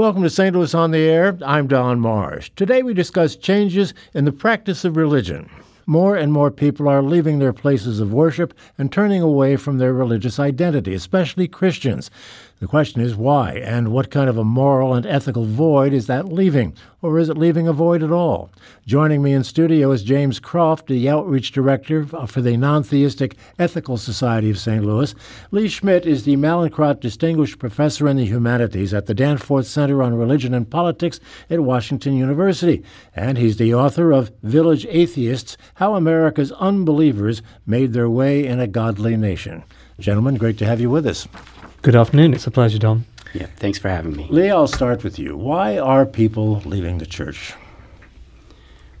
Welcome to St. Louis on the Air. I'm Don Marsh. Today we discuss changes in the practice of religion. More and more people are leaving their places of worship and turning away from their religious identity, especially Christians. The question is why, and what kind of a moral and ethical void is that leaving? Or is it leaving a void at all? Joining me in studio is James Croft, the Outreach Director for the Non Theistic Ethical Society of St. Louis. Leigh Schmidt is the Mallinckrodt Distinguished Professor in the Humanities at the Danforth Center on Religion and Politics at Washington University. And he's the author of Village Atheists How America's Unbelievers Made Their Way in a Godly Nation. Gentlemen, great to have you with us. Good afternoon. It's a pleasure, Don. Yeah, thanks for having me. Leigh, I'll start with you. Why are people leaving the church?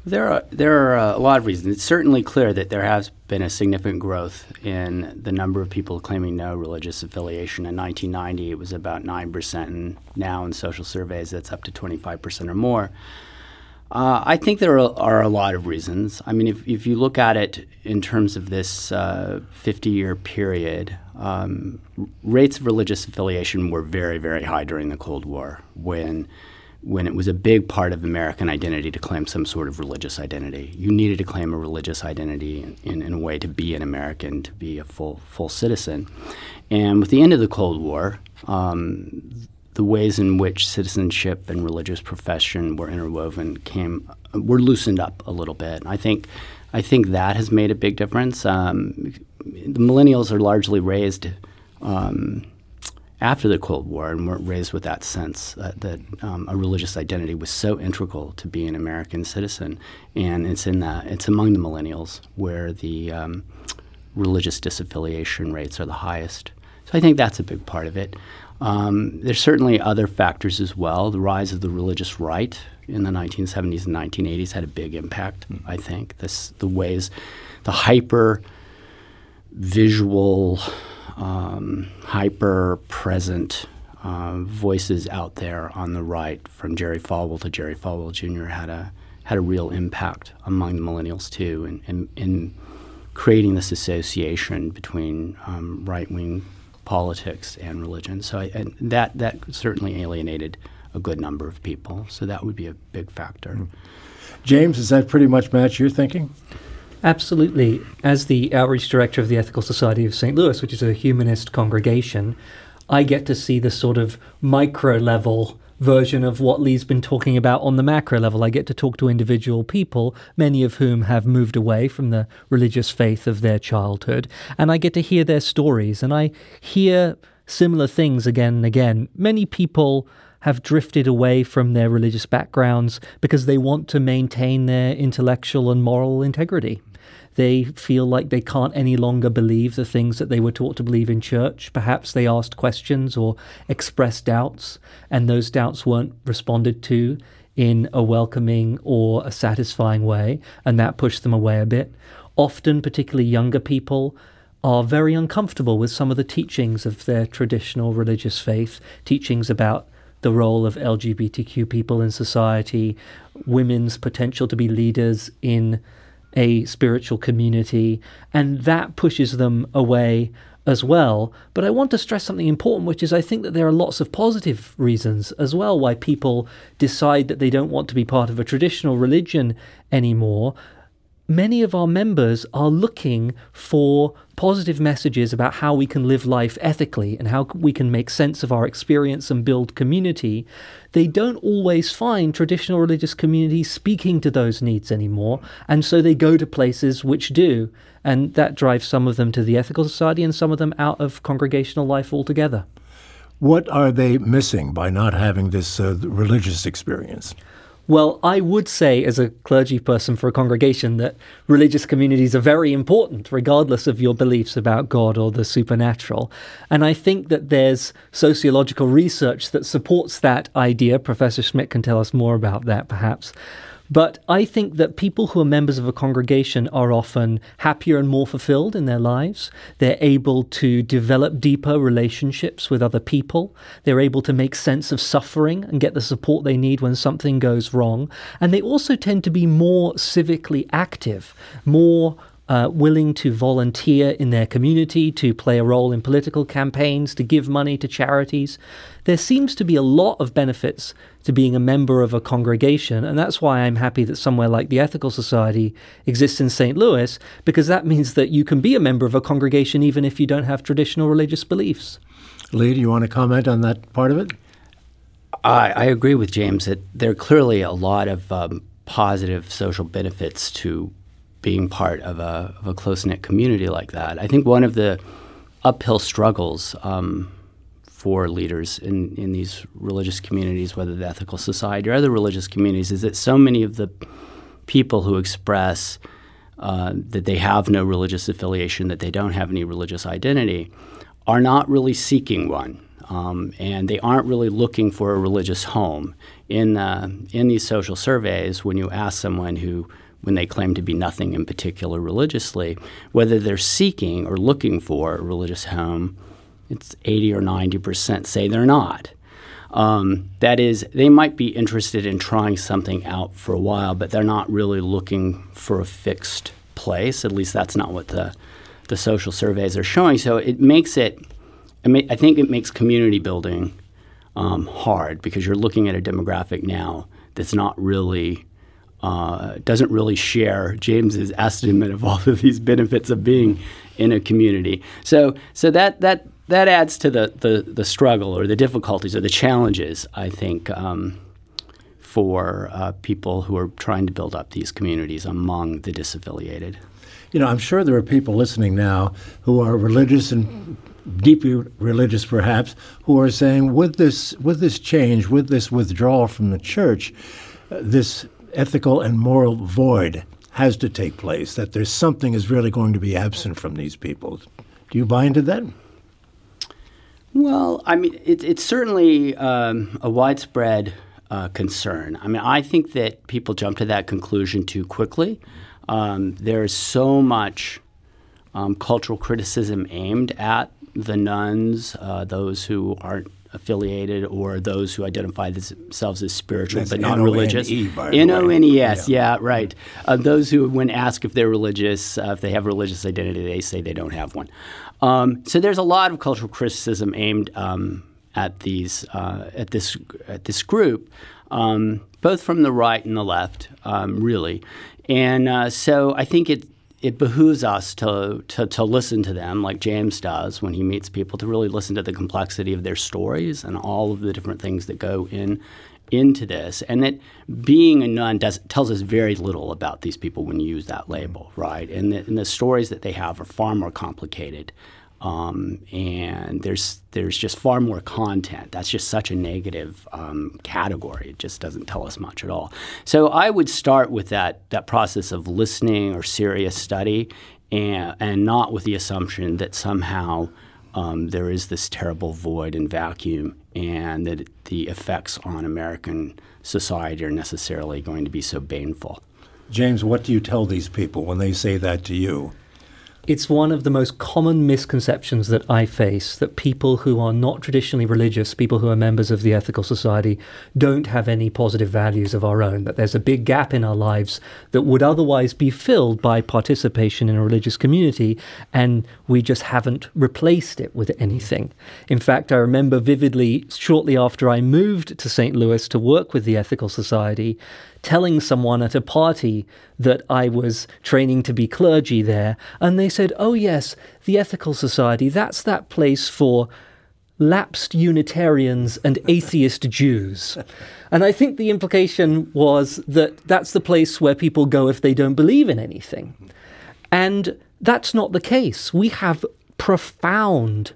There are there are uh, a lot of reasons. It's certainly clear that there has been a significant growth in the number of people claiming no religious affiliation. In 1990, it was about nine percent, and now in social surveys, that's up to 25 percent or more. Uh, I think there are, are, a lot of reasons. I mean, if, if you look at it in terms of this 50 uh, year period, um, rates of religious affiliation were very, very high during the Cold War when, when it was a big part of American identity to claim some sort of religious identity. You needed to claim a religious identity in, in, in a way to be an American, to be a full, full citizen. And with the end of the Cold War, um, the ways in which citizenship and religious profession were interwoven came were loosened up a little bit. I think I think that has made a big difference. Um, the millennials are largely raised um, after the Cold War and weren't raised with that sense that, that um, a religious identity was so integral to being an American citizen, and it's in that it's among the millennials where the um, religious disaffiliation rates are the highest. So I think that's a big part of it. Um, there's certainly other factors as well. The rise of the religious right in the 1970s and 1980s had a big impact. Mm. I think this the ways, the hyper visual, um, hyper present uh, voices out there on the right, from Jerry Falwell to Jerry Falwell Jr., had a had a real impact among the millennials too, in, in, in creating this association between um, right wing politics and religion. So I, and that that certainly alienated a good number of people. So that would be a big factor. Mm. James, does that pretty much match your thinking? Absolutely. As the outreach director of the Ethical Society of St. Louis, which is a humanist congregation, I get to see the sort of micro level version of what Leigh's been talking about on the macro level. I get to talk to individual people, many of whom have moved away from the religious faith of their childhood, and I get to hear their stories, and I hear similar things again and again. Many people have drifted away from their religious backgrounds because they want to maintain their intellectual and moral integrity. They feel like they can't any longer believe the things that they were taught to believe in church. Perhaps they asked questions or expressed doubts, and those doubts weren't responded to in a welcoming or a satisfying way, and that pushed them away a bit. Often, particularly younger people, are very uncomfortable with some of the teachings of their traditional religious faith, teachings about the role of LGBTQ people in society, women's potential to be leaders in a spiritual community, and that pushes them away as well. But I want to stress something important, which is I think that there are lots of positive reasons as well why people decide that they don't want to be part of a traditional religion anymore many of our members are looking for positive messages about how we can live life ethically and how we can make sense of our experience and build community. They don't always find traditional religious communities speaking to those needs anymore, and so they go to places which do. And that drives some of them to the Ethical Society and some of them out of congregational life altogether. What are they missing by not having this uh, religious experience? Well, I would say, as a clergy person for a congregation, that religious communities are very important, regardless of your beliefs about God or the supernatural. And I think that there's sociological research that supports that idea. Professor Schmidt can tell us more about that, perhaps. But I think that people who are members of a congregation are often happier and more fulfilled in their lives. They're able to develop deeper relationships with other people. They're able to make sense of suffering and get the support they need when something goes wrong. And they also tend to be more civically active, more uh, willing to volunteer in their community, to play a role in political campaigns, to give money to charities. There seems to be a lot of benefits to being a member of a congregation, and that's why I'm happy that somewhere like the Ethical Society exists in St. Louis, because that means that you can be a member of a congregation even if you don't have traditional religious beliefs. Leigh, do you want to comment on that part of it? I, I agree with James that there are clearly a lot of um, positive social benefits to being part of a, of a close knit community like that. I think one of the uphill struggles um, for leaders in, in these religious communities, whether the ethical society or other religious communities, is that so many of the people who express uh, that they have no religious affiliation, that they don't have any religious identity, are not really seeking one. Um, and they aren't really looking for a religious home. In, uh, in these social surveys, when you ask someone who, when they claim to be nothing in particular religiously, whether they're seeking or looking for a religious home, it's 80 or 90 percent say they're not. Um, that is, they might be interested in trying something out for a while, but they're not really looking for a fixed place. At least that's not what the the social surveys are showing. So it makes it I think it makes community building um, hard because you're looking at a demographic now that's not really uh, doesn't really share James's estimate of all of these benefits of being in a community. So so that that that adds to the the, the struggle or the difficulties or the challenges I think. Um, for uh, people who are trying to build up these communities among the disaffiliated. You know, I'm sure there are people listening now who are religious and deeply religious perhaps, who are saying with this with this change, with this withdrawal from the church, uh, this ethical and moral void has to take place. That there's something is really going to be absent from these people. Do you buy into that? Well, I mean, it, it's certainly um, a widespread uh, concern. I mean, I think that people jump to that conclusion too quickly. Um, there's so much um, cultural criticism aimed at the nones, uh, those who aren't affiliated, or those who identify themselves as spiritual That's but not religious. N O N E S, yeah, right. Uh, those who, when asked if they're religious, uh, if they have religious identity, they say they don't have one. Um, so there's a lot of cultural criticism aimed um, at these uh, at this at this group, um, both from the right and the left, um, really. And uh, so I think it it behooves us to, to, to listen to them, like James does when he meets people, to really listen to the complexity of their stories and all of the different things that go in into this. And that being a none does, tells us very little about these people when you use that label, right? And the, and the stories that they have are far more complicated um, and there's there's just far more content. That's just such a negative um, category. It just doesn't tell us much at all. So I would start with that that process of listening or serious study, and and not with the assumption that somehow um, there is this terrible void and vacuum, and that the effects on American society are necessarily going to be so baneful. James, what do you tell these people when they say that to you? It's one of the most common misconceptions that I face that people who are not traditionally religious, people who are members of the ethical society, don't have any positive values of our own, that there's a big gap in our lives that would otherwise be filled by participation in a religious community, and we just haven't replaced it with anything. In fact, I remember vividly shortly after I moved to St. Louis to work with the Ethical Society, telling someone at a party that I was training to be clergy there, and they said, Oh, yes, the Ethical Society, that's that place for lapsed Unitarians and atheist Jews. And I think the implication was that that's the place where people go if they don't believe in anything. And that's not the case. We have profound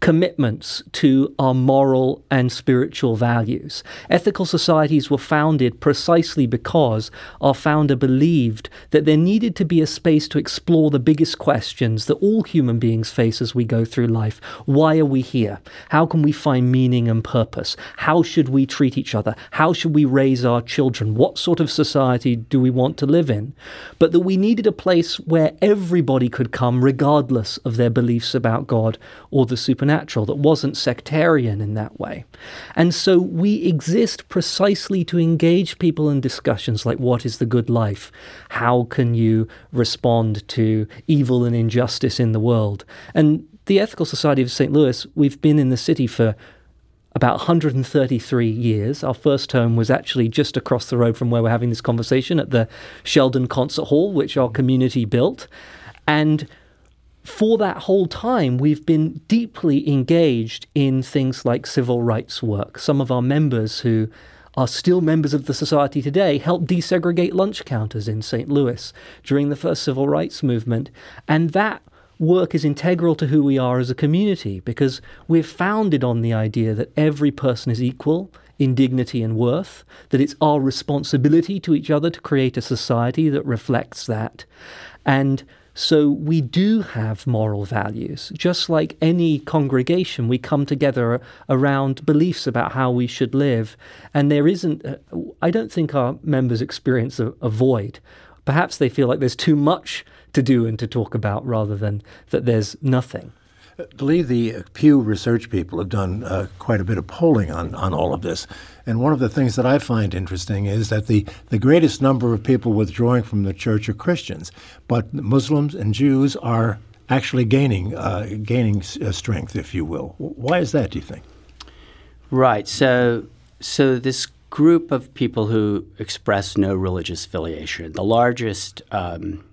commitments to our moral and spiritual values. Ethical societies were founded precisely because our founder believed that there needed to be a space to explore the biggest questions that all human beings face as we go through life. Why are we here? How can we find meaning and purpose? How should we treat each other? How should we raise our children? What sort of society do we want to live in? But that we needed a place where everybody could come regardless of their beliefs about God or the supernatural supernatural, that wasn't sectarian in that way. And so we exist precisely to engage people in discussions like what is the good life? How can you respond to evil and injustice in the world? And the Ethical Society of St. Louis, we've been in the city for about 133 years. Our first home was actually just across the road from where we're having this conversation at the Sheldon Concert Hall, which our community built. And for that whole time, we've been deeply engaged in things like civil rights work. Some of our members who are still members of the society today helped desegregate lunch counters in St. Louis during the first civil rights movement. And that work is integral to who we are as a community because we're founded on the idea that every person is equal in dignity and worth, that it's our responsibility to each other to create a society that reflects that. And so we do have moral values. Just like any congregation, we come together around beliefs about how we should live. And there isn't, uh, I don't think our members experience a, a void. Perhaps they feel like there's too much to do and to talk about rather than that there's nothing. I believe the Pew Research people have done uh, quite a bit of polling on, on all of this. And one of the things that I find interesting is that the, the greatest number of people withdrawing from the church are Christians, but Muslims and Jews are actually gaining, uh, gaining uh, strength, if you will. Why is that, do you think? Right. So, so this group of people who express no religious affiliation, the largest um,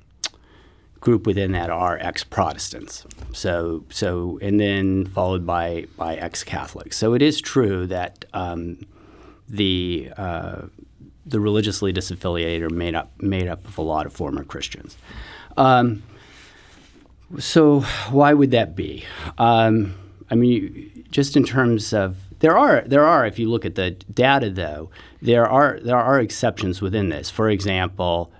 group within that are ex-Protestants. So, so and then followed by by ex-Catholics. So it is true that um, the uh, the religiously disaffiliated are made up made up of a lot of former Christians. Um, so why would that be? Um, I mean, just in terms of there are there are if you look at the data though there are there are exceptions within this. For example,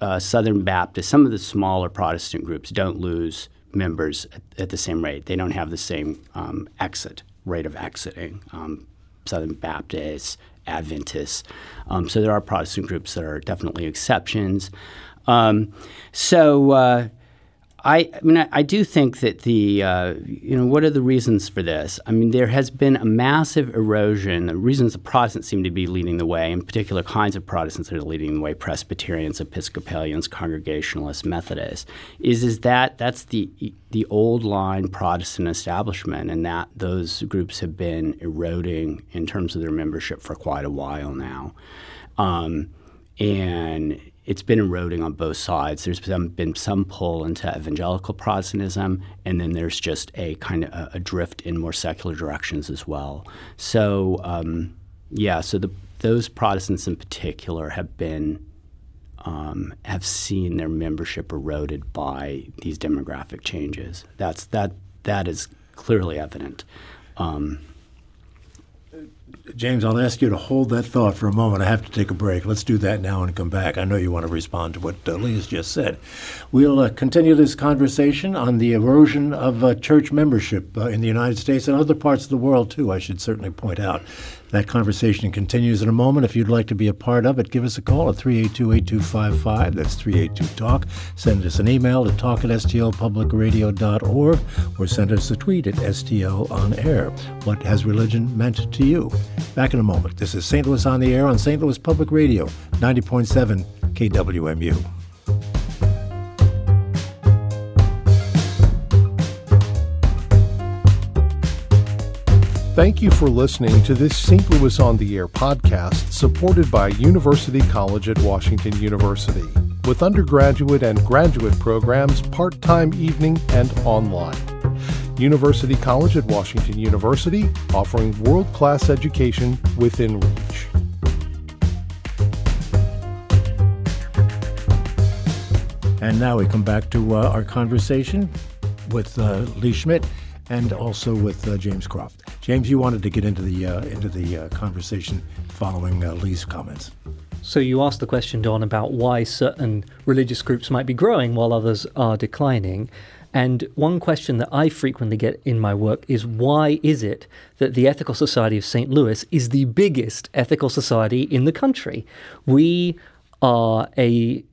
uh, Southern Baptist, some of the smaller Protestant groups don't lose members at, at the same rate. They don't have the same um, exit rate of exiting. Um, Southern Baptists, Adventists. Um, so there are Protestant groups that are definitely exceptions. Um, so. Uh, I, I mean, I, I, do think that the, uh, you know, what are the reasons for this? I mean, there has been a massive erosion. The reasons the Protestants seem to be leading the way, in particular kinds of Protestants that are leading the way, Presbyterians, Episcopalians, Congregationalists, Methodists, is is that that's the the old line Protestant establishment, and that those groups have been eroding in terms of their membership for quite a while now, um, and it's been eroding on both sides. There's been, been some pull into evangelical Protestantism, and then there's just a kind of a, a drift in more secular directions as well. So, um, yeah, so the, those Protestants in particular have been um, have seen their membership eroded by these demographic changes. That's that that is clearly evident. Um, James, I'll ask you to hold that thought for a moment. I have to take a break. Let's do that now and come back. I know you want to respond to what uh, Leigh has just said. We'll uh, continue this conversation on the erosion of uh, church membership uh, in the United States and other parts of the world, too, I should certainly point out. That conversation continues in a moment. If you'd like to be a part of it, give us a call at 382 8255. That's 382 Talk. Send us an email to talk at stlpublicradio.org or send us a tweet at STL on air. What has religion meant to you? Back in a moment. This is St. Louis on the Air on St. Louis Public Radio, 90.7 KWMU. Thank you for listening to this St. Louis on the Air podcast supported by University College at Washington University with undergraduate and graduate programs part time evening and online. University College at Washington University offering world class education within reach. And now we come back to uh, our conversation with uh, Leigh Schmidt and also with uh, James Croft. James, you wanted to get into the uh, into the uh, conversation following uh, Leigh's comments. So you asked the question, Don, about why certain religious groups might be growing while others are declining. And one question that I frequently get in my work is why is it that the Ethical Society of St. Louis is the biggest ethical society in the country? We are a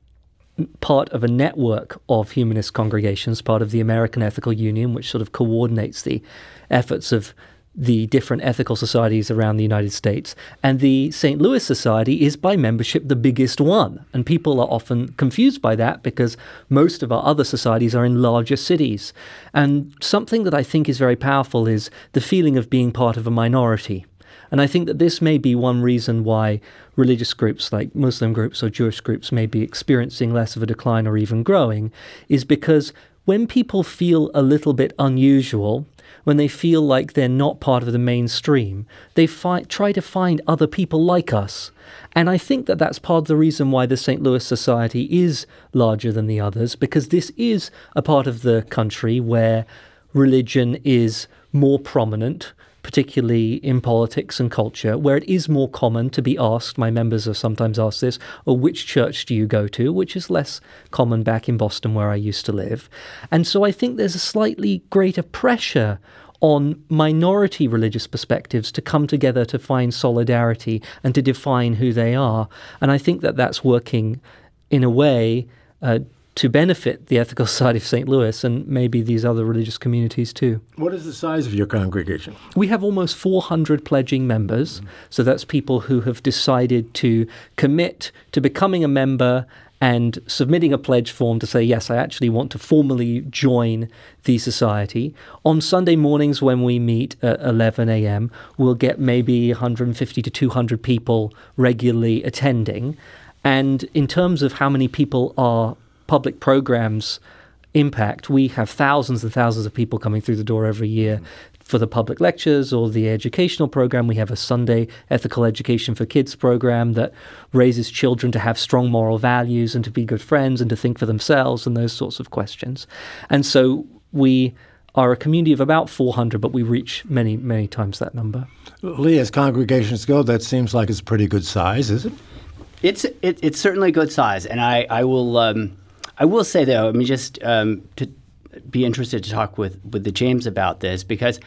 part of a network of humanist congregations, part of the American Ethical Union, which sort of coordinates the efforts of the different ethical societies around the United States. And the St. Louis Society is by membership the biggest one. And people are often confused by that because most of our other societies are in larger cities. And something that I think is very powerful is the feeling of being part of a minority. And I think that this may be one reason why religious groups like Muslim groups or Jewish groups may be experiencing less of a decline or even growing, is because when people feel a little bit unusual, when they feel like they're not part of the mainstream, they fi- try to find other people like us. And I think that that's part of the reason why the St. Louis Society is larger than the others, because this is a part of the country where religion is more prominent, particularly in politics and culture, where it is more common to be asked, my members are sometimes asked this, or which church do you go to, which is less common back in Boston where I used to live. And so I think there's a slightly greater pressure on minority religious perspectives to come together to find solidarity and to define who they are. And I think that that's working in a way uh, to benefit the Ethical Society of St. Louis and maybe these other religious communities too. What is the size of your congregation? We have almost 400 pledging members. Mm-hmm. So that's people who have decided to commit to becoming a member and submitting a pledge form to say, yes, I actually want to formally join the society. On Sunday mornings, when we meet at 11 a.m., we'll get maybe 150 to 200 people regularly attending. And in terms of how many people are public programs impact, we have thousands and thousands of people coming through the door every year for the public lectures or the educational program. We have a Sunday Ethical Education for Kids program that raises children to have strong moral values and to be good friends and to think for themselves and those sorts of questions. And so we are a community of about 400, but we reach many, many times that number. Leigh, as congregations go, that seems like it's pretty good size, is it? It's it, it's certainly a good size, and I I will um, I will say though, I mean, just um, to be interested to talk with with the James about this because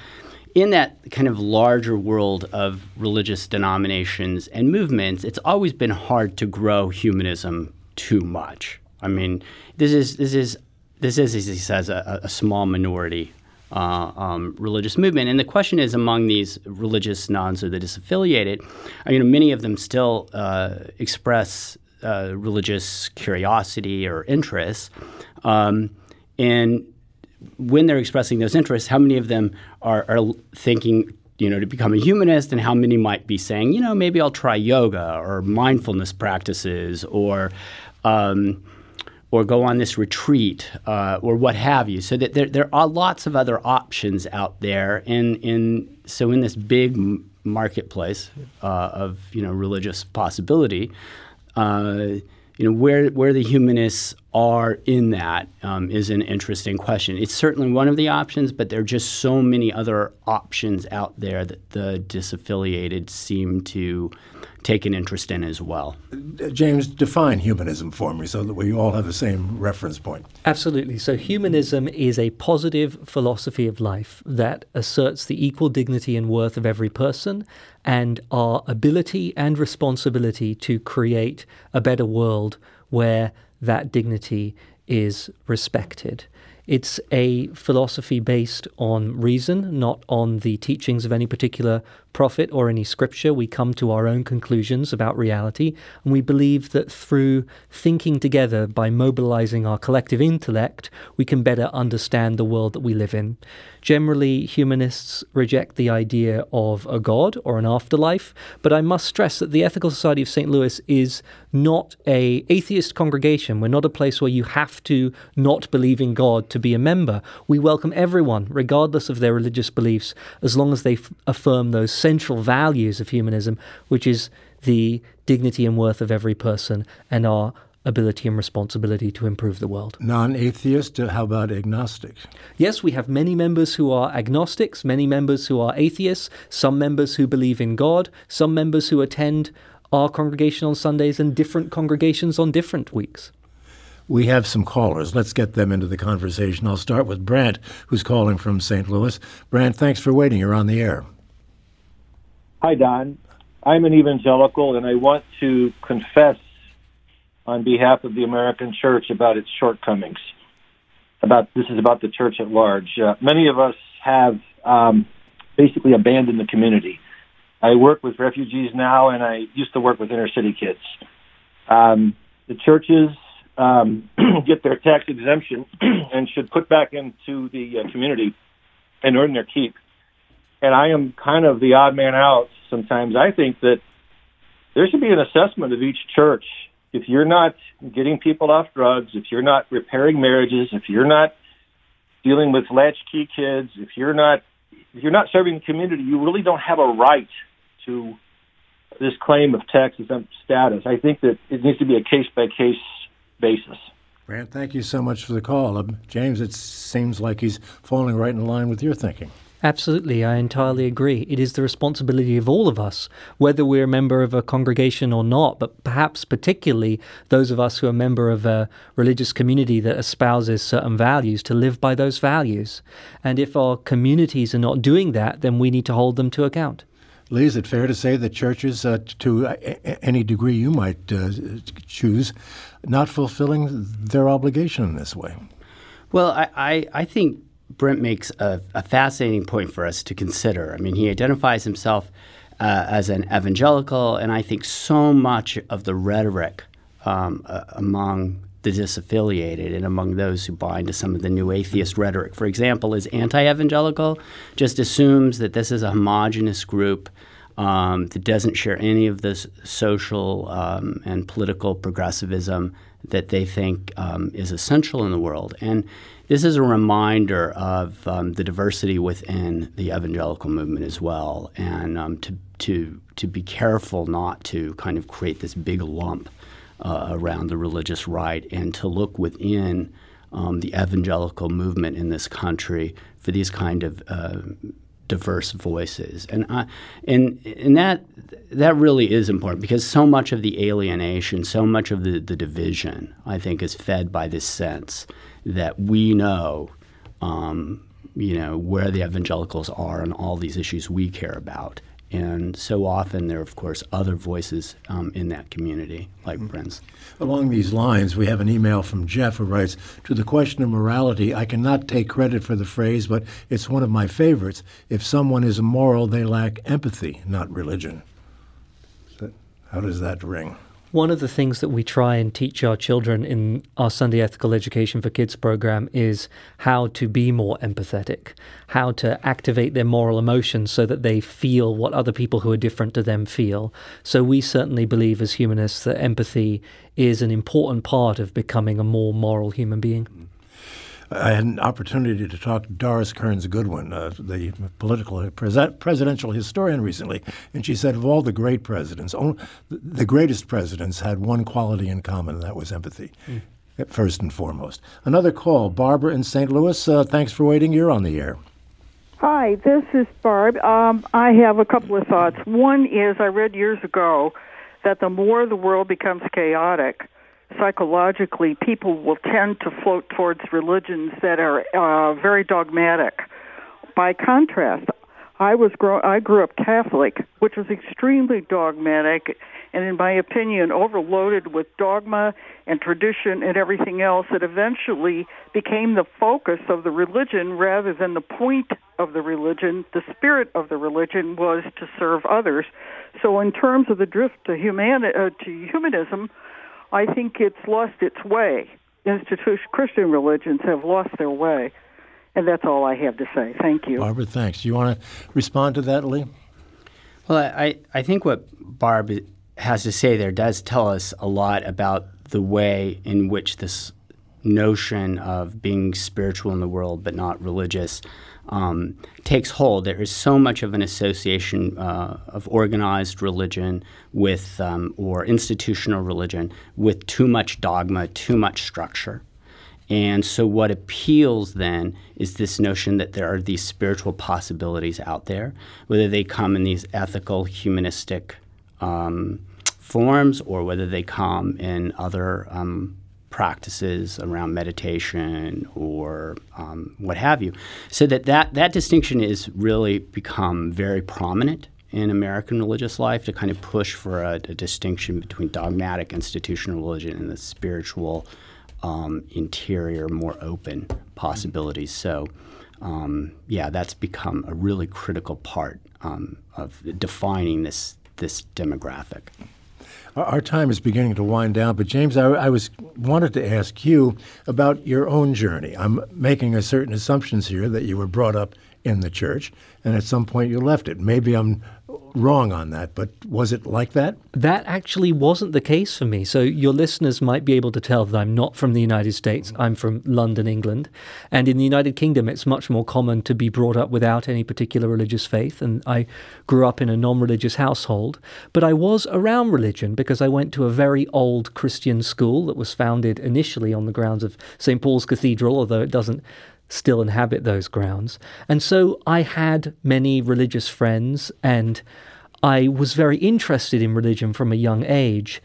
in that kind of larger world of religious denominations and movements, it's always been hard to grow humanism too much. I mean, this is this is this is, as he says, a, a small minority uh, um, religious movement. And the question is, among these religious nones or the disaffiliated, you know, many of them still uh, express uh, religious curiosity or interests. Um, and when they're expressing those interests, how many of them are, are, thinking, you know, to become a humanist, and how many might be saying, you know, maybe I'll try yoga or mindfulness practices or um, or go on this retreat uh, or what have you. So that there, there are lots of other options out there, and in so in this big marketplace uh, of you know religious possibility, Uh, you know where where the humanists are in that um, is an interesting question. It's certainly one of the options, but there are just so many other options out there that the disaffiliated seem to take an interest in as well. James, define humanism for me so that we all have the same reference point. Absolutely. So, humanism is a positive philosophy of life that asserts the equal dignity and worth of every person and our ability and responsibility to create a better world where that dignity is respected. It's a philosophy based on reason, not on the teachings of any particular prophet or any scripture. We come to our own conclusions about reality, and we believe that through thinking together by mobilizing our collective intellect, we can better understand the world that we live in. Generally, humanists reject the idea of a God or an afterlife, but I must stress that the Ethical Society of St. Louis is not a atheist congregation. We're not a place where you have to not believe in God to be a member. We welcome everyone, regardless of their religious beliefs, as long as they f- affirm those central values of humanism, which is the dignity and worth of every person and our ability and responsibility to improve the world. Non atheist, uh, how about agnostic? Yes, we have many members who are agnostics, many members who are atheists, some members who believe in God, some members who attend our congregation on Sundays and different congregations on different weeks. We have some callers. Let's get them into the conversation. I'll start with Brant, who's calling from St. Louis. Brant, thanks for waiting. You're on the air. Hi, Don. I'm an evangelical, and I want to confess on behalf of the American church about its shortcomings. About this is about the church at large. Uh, many of us have um, basically abandoned the community. I work with refugees now, and I used to work with inner city kids. Um, the churches um, get their tax exemption and should put back into the uh, community and earn their keep. And I am kind of the odd man out sometimes. I think that there should be an assessment of each church. If you're not getting people off drugs, if you're not repairing marriages, if you're not dealing with latchkey kids, if you're not if you're not serving the community, you really don't have a right to this claim of tax exempt status. I think that it needs to be a case by case basis. Brant, thank you so much for the call. Uh, James, it seems like he's falling right in line with your thinking. Absolutely, I entirely agree. It is the responsibility of all of us, whether we're a member of a congregation or not, but perhaps particularly those of us who are a member of a religious community that espouses certain values, to live by those values. And if our communities are not doing that, then we need to hold them to account. Leigh, is it fair to say that churches, uh, to any degree you might uh, choose, not fulfilling their obligation in this way? Well, I, I, I think Brent makes a, a, fascinating point for us to consider. I mean, he identifies himself uh, as an evangelical, and I think so much of the rhetoric um, uh, among the disaffiliated and among those who buy into some of the new atheist rhetoric, for example, is anti evangelical, just assumes that this is a homogenous group um, that doesn't share any of this social um, and political progressivism that they think um, is essential in the world. And this is a reminder of um, the diversity within the evangelical movement as well, and um, to, to, to be careful not to kind of create this big lump uh, around the religious right and to look within um, the evangelical movement in this country for these kind of uh, diverse voices, and I, and and that that really is important because so much of the alienation, so much of the, the division, I think, is fed by this sense that we know, um, you know, where the evangelicals are on all these issues we care about, and so often there are, of course, other voices um, in that community, like mm-hmm. Prince. Along these lines, we have an email from Jeff who writes To the question of morality, I cannot take credit for the phrase, but it's one of my favorites. If someone is immoral, they lack empathy, not religion. How does that ring? One of the things that we try and teach our children in our Sunday Ethical Education for Kids program is how to be more empathetic, how to activate their moral emotions so that they feel what other people who are different to them feel. So we certainly believe as humanists that empathy is an important part of becoming a more moral human being. I had an opportunity to talk to Doris Kearns Goodwin, uh, the political pres- presidential historian, recently, and she said of all the great presidents, only, the greatest presidents had one quality in common, and that was empathy. Mm. First and foremost. Another call. Barbara in St. Louis, uh, thanks for waiting. You're on the air. Hi, this is Barb. Um, I have a couple of thoughts. One is I read years ago that the more the world becomes chaotic, psychologically, people will tend to float towards religions that are uh, very dogmatic. By contrast, I was grow- I grew up Catholic, which was extremely dogmatic, and in my opinion, overloaded with dogma and tradition and everything else. That eventually became the focus of the religion rather than the point of the religion. The spirit of the religion was to serve others. So, in terms of the drift to human uh, to humanism, I think it's lost its way. Institution Christian religions have lost their way. And that's all I have to say. Thank you. Barbara, thanks. Do you want to respond to that, Leigh? Well, I, I think what Barb has to say there does tell us a lot about the way in which this notion of being spiritual in the world but not religious um, takes hold, there is so much of an association uh, of organized religion with, um, or institutional religion, with too much dogma, too much structure. And so, what appeals then is this notion that there are these spiritual possibilities out there, whether they come in these ethical, humanistic um, forms or whether they come in other um, practices around meditation or um, what have you. So that, that that distinction is really become very prominent in American religious life to kind of push for a, a distinction between dogmatic institutional religion and the spiritual, um, interior, more open possibilities. So, um, yeah, that's become a really critical part um, of defining this this demographic. Our time is beginning to wind down, but James, I, I, was wanted to ask you about your own journey. I'm making a certain assumptions here that you were brought up in the church, and at some point you left it. Maybe I'm wrong on that, but was it like that? That actually wasn't the case for me. So your listeners might be able to tell that I'm not from the United States. Mm-hmm. I'm from London, England. And in the United Kingdom, it's much more common to be brought up without any particular religious faith. And I grew up in a non religious household. But I was around religion because I went to a very old Christian school that was founded initially on the grounds of St. Paul's Cathedral, although it doesn't still inhabit those grounds. And so I had many religious friends and I was very interested in religion from a young age.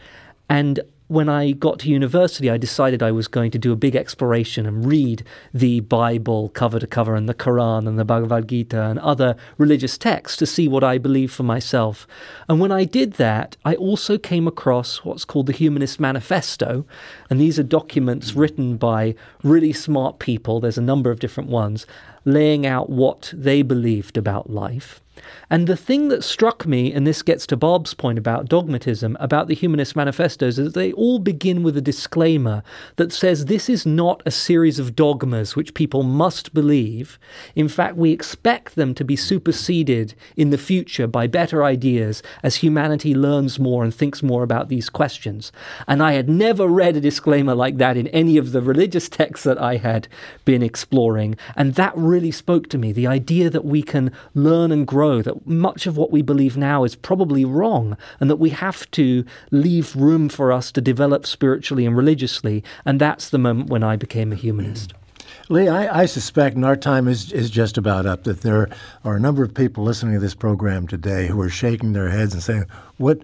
And when I got to university, I decided I was going to do a big exploration and read the Bible cover to cover and the Quran and the Bhagavad Gita and other religious texts to see what I believe for myself. And when I did that, I also came across what's called the Humanist Manifesto. And these are documents written by really smart people, there's a number of different ones, laying out what they believed about life. And the thing that struck me, and this gets to Bob's point about dogmatism, about the Humanist Manifestos, is that they all begin with a disclaimer that says this is not a series of dogmas which people must believe. In fact, we expect them to be superseded in the future by better ideas as humanity learns more and thinks more about these questions. And I had never read a disclaimer like that in any of the religious texts that I had been exploring. And that really spoke to me the idea that we can learn and grow that much of what we believe now is probably wrong and that we have to leave room for us to develop spiritually and religiously. And that's the moment when I became a humanist. Leigh, I, I, suspect, and our time is, is just about up, that there are a number of people listening to this program today who are shaking their heads and saying, "What,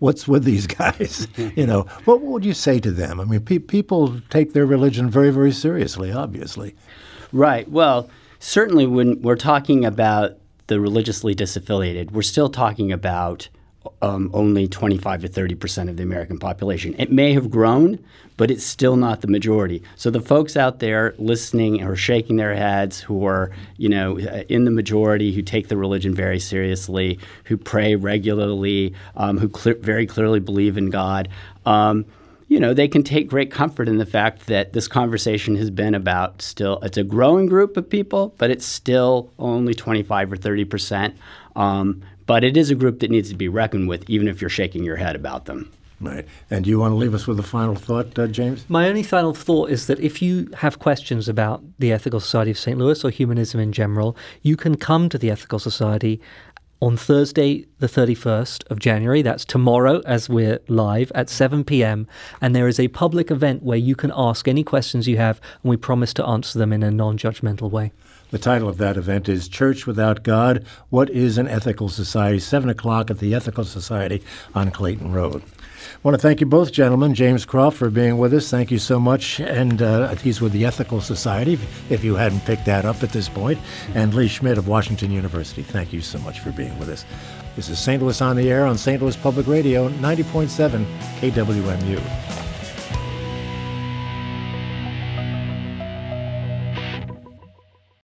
what's with these guys?" you know, what would you say to them? I mean, pe- people take their religion very, very seriously, obviously. Right. Well, certainly when we're talking about the religiously disaffiliated, we're still talking about um, only 25 to 30 percent of the American population. It may have grown, but it's still not the majority. So the folks out there listening or shaking their heads, who are you know in the majority, who take the religion very seriously, who pray regularly, um, who cl- very clearly believe in God. Um, you know, they can take great comfort in the fact that this conversation has been about still, it's a growing group of people, but it's still only 25 or 30 percent. Um, but it is a group that needs to be reckoned with, even if you're shaking your head about them. Right. And do you want to leave us with a final thought, uh, James? My only final thought is that if you have questions about the Ethical Society of St. Louis or humanism in general, you can come to the Ethical Society on Thursday, the 31st of January. That's tomorrow as we're live at 7 p.m. And there is a public event where you can ask any questions you have, and we promise to answer them in a non judgmental way. The title of that event is Church Without God What is an Ethical Society? 7 o'clock at the Ethical Society on Clayton Road. I want to thank you both, gentlemen. James Croft for being with us. Thank you so much. And uh, he's with the Ethical Society, if you hadn't picked that up at this point. And Leigh Schmidt of Washington University. Thank you so much for being with us. This is St. Louis on the Air on St. Louis Public Radio, 90.7 KWMU.